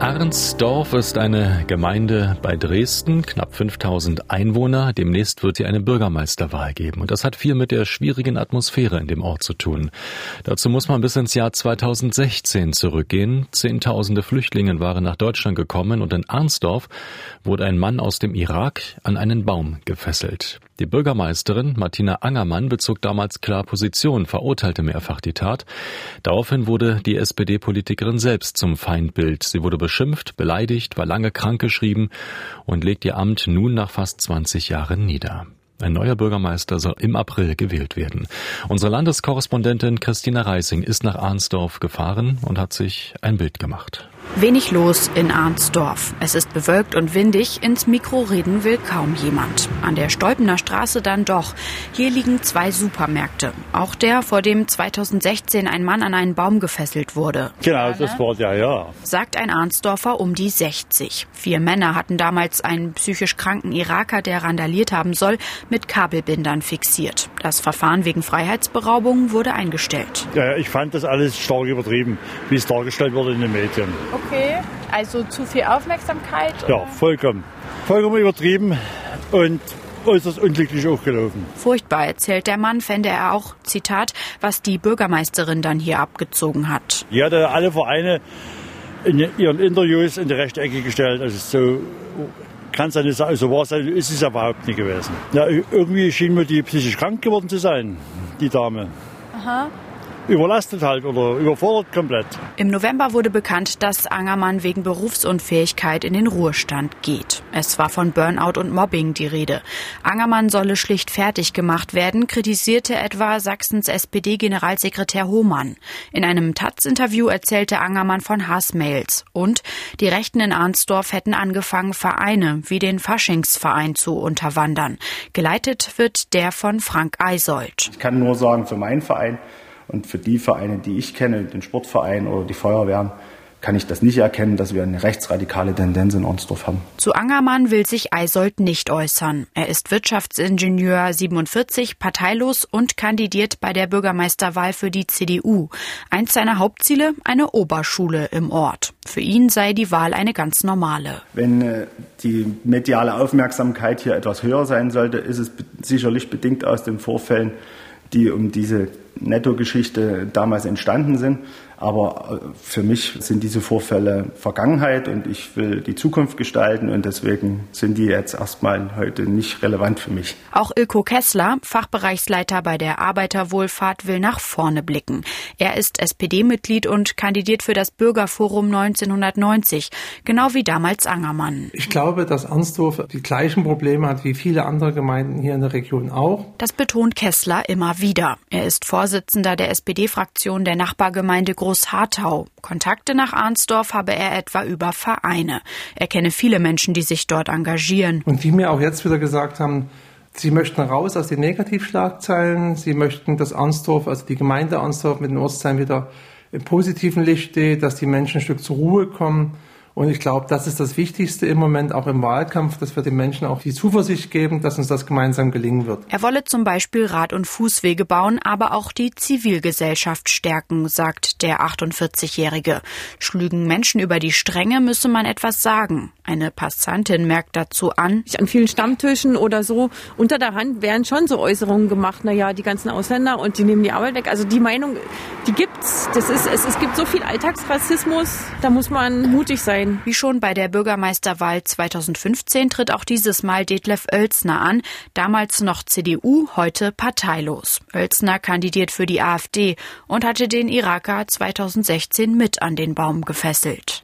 Arnsdorf ist eine Gemeinde bei Dresden, knapp 5000 Einwohner. Demnächst wird hier eine Bürgermeisterwahl geben. Und das hat viel mit der schwierigen Atmosphäre in dem Ort zu tun. Dazu muss man bis ins Jahr 2016 zurückgehen. Zehntausende Flüchtlinge waren nach Deutschland gekommen und in Arnsdorf wurde ein Mann aus dem Irak an einen Baum gefesselt. Die Bürgermeisterin Martina Angermann bezog damals klar Position, verurteilte mehrfach die Tat. Daraufhin wurde die SPD-Politikerin selbst zum Feindbild. Sie wurde beschimpft, beleidigt, war lange krankgeschrieben und legt ihr Amt nun nach fast 20 Jahren nieder. Ein neuer Bürgermeister soll im April gewählt werden. Unsere Landeskorrespondentin Christina Reising ist nach Arnsdorf gefahren und hat sich ein Bild gemacht. Wenig los in Arnsdorf. Es ist bewölkt und windig. Ins Mikro reden will kaum jemand. An der Stolpener Straße dann doch. Hier liegen zwei Supermärkte. Auch der, vor dem 2016 ein Mann an einen Baum gefesselt wurde. Genau, das war der, ja. Sagt ein Arnsdorfer um die 60. Vier Männer hatten damals einen psychisch kranken Iraker, der randaliert haben soll, mit Kabelbindern fixiert. Das Verfahren wegen Freiheitsberaubung wurde eingestellt. Ja, ich fand das alles stark übertrieben, wie es dargestellt wurde in den Medien. Okay, also zu viel Aufmerksamkeit? Ja, vollkommen. Vollkommen übertrieben und äußerst unglücklich aufgelaufen. Furchtbar, erzählt der Mann, fände er auch, Zitat, was die Bürgermeisterin dann hier abgezogen hat. Die hatte alle Vereine in ihren Interviews in die rechte Ecke gestellt. Also so kann es ja nicht sein, so war es, ist es ja überhaupt nicht gewesen. Ja, irgendwie schien mir die psychisch krank geworden zu sein, die Dame. Aha überlastet halt oder überfordert komplett. Im November wurde bekannt, dass Angermann wegen Berufsunfähigkeit in den Ruhestand geht. Es war von Burnout und Mobbing die Rede. Angermann solle schlicht fertig gemacht werden, kritisierte etwa Sachsens SPD-Generalsekretär Hohmann. In einem Taz-Interview erzählte Angermann von Hassmails. Und die Rechten in Arnsdorf hätten angefangen, Vereine wie den Faschingsverein zu unterwandern. Geleitet wird der von Frank Eisold. Ich kann nur sagen, für meinen Verein und für die Vereine, die ich kenne, den Sportverein oder die Feuerwehren, kann ich das nicht erkennen, dass wir eine rechtsradikale Tendenz in Ornsdorf haben. Zu Angermann will sich Eisold nicht äußern. Er ist Wirtschaftsingenieur 47, parteilos und kandidiert bei der Bürgermeisterwahl für die CDU. Eins seiner Hauptziele, eine Oberschule im Ort. Für ihn sei die Wahl eine ganz normale. Wenn äh, die mediale Aufmerksamkeit hier etwas höher sein sollte, ist es sicherlich bedingt aus den Vorfällen, die um diese Netto-Geschichte damals entstanden sind. Aber äh, für mich sind diese Vorfälle Vergangenheit und ich will die Zukunft gestalten und deswegen sind die jetzt erstmal heute nicht relevant für mich. Auch Ilko Kessler, Fachbereichsleiter bei der Arbeiterwohlfahrt, will nach vorne blicken. Er ist SPD-Mitglied und kandidiert für das Bürgerforum 1990, genau wie damals Angermann. Ich glaube, dass Arnsdorf die gleichen Probleme hat wie viele andere Gemeinden hier in der Region auch. Das betont Kessler immer wieder. Er ist Vorsitzender der SPD-Fraktion der Nachbargemeinde Groß-Hartau. Kontakte nach Arnsdorf habe er etwa über Vereine. Er kenne viele Menschen, die sich dort engagieren. Und die mir auch jetzt wieder gesagt haben, Sie möchten raus aus den Negativschlagzeilen. Sie möchten, dass Arnsdorf, also die Gemeinde Arnsdorf mit den Ortsteilen wieder im positiven Licht steht, dass die Menschen ein Stück zur Ruhe kommen. Und ich glaube, das ist das Wichtigste im Moment auch im Wahlkampf, dass wir den Menschen auch die Zuversicht geben, dass uns das gemeinsam gelingen wird. Er wolle zum Beispiel Rad- und Fußwege bauen, aber auch die Zivilgesellschaft stärken, sagt der 48-Jährige. Schlügen Menschen über die Stränge, müsse man etwas sagen. Eine Passantin merkt dazu an. An vielen Stammtischen oder so unter der Hand werden schon so Äußerungen gemacht. Naja, die ganzen Ausländer und die nehmen die Arbeit weg. Also die Meinung, die gibt's. Das ist, es, es gibt so viel Alltagsrassismus. Da muss man mutig sein sein. Wie schon bei der Bürgermeisterwahl 2015 tritt auch dieses Mal Detlef Oelsner an, damals noch CDU, heute parteilos. Oelsner kandidiert für die AfD und hatte den Iraker 2016 mit an den Baum gefesselt.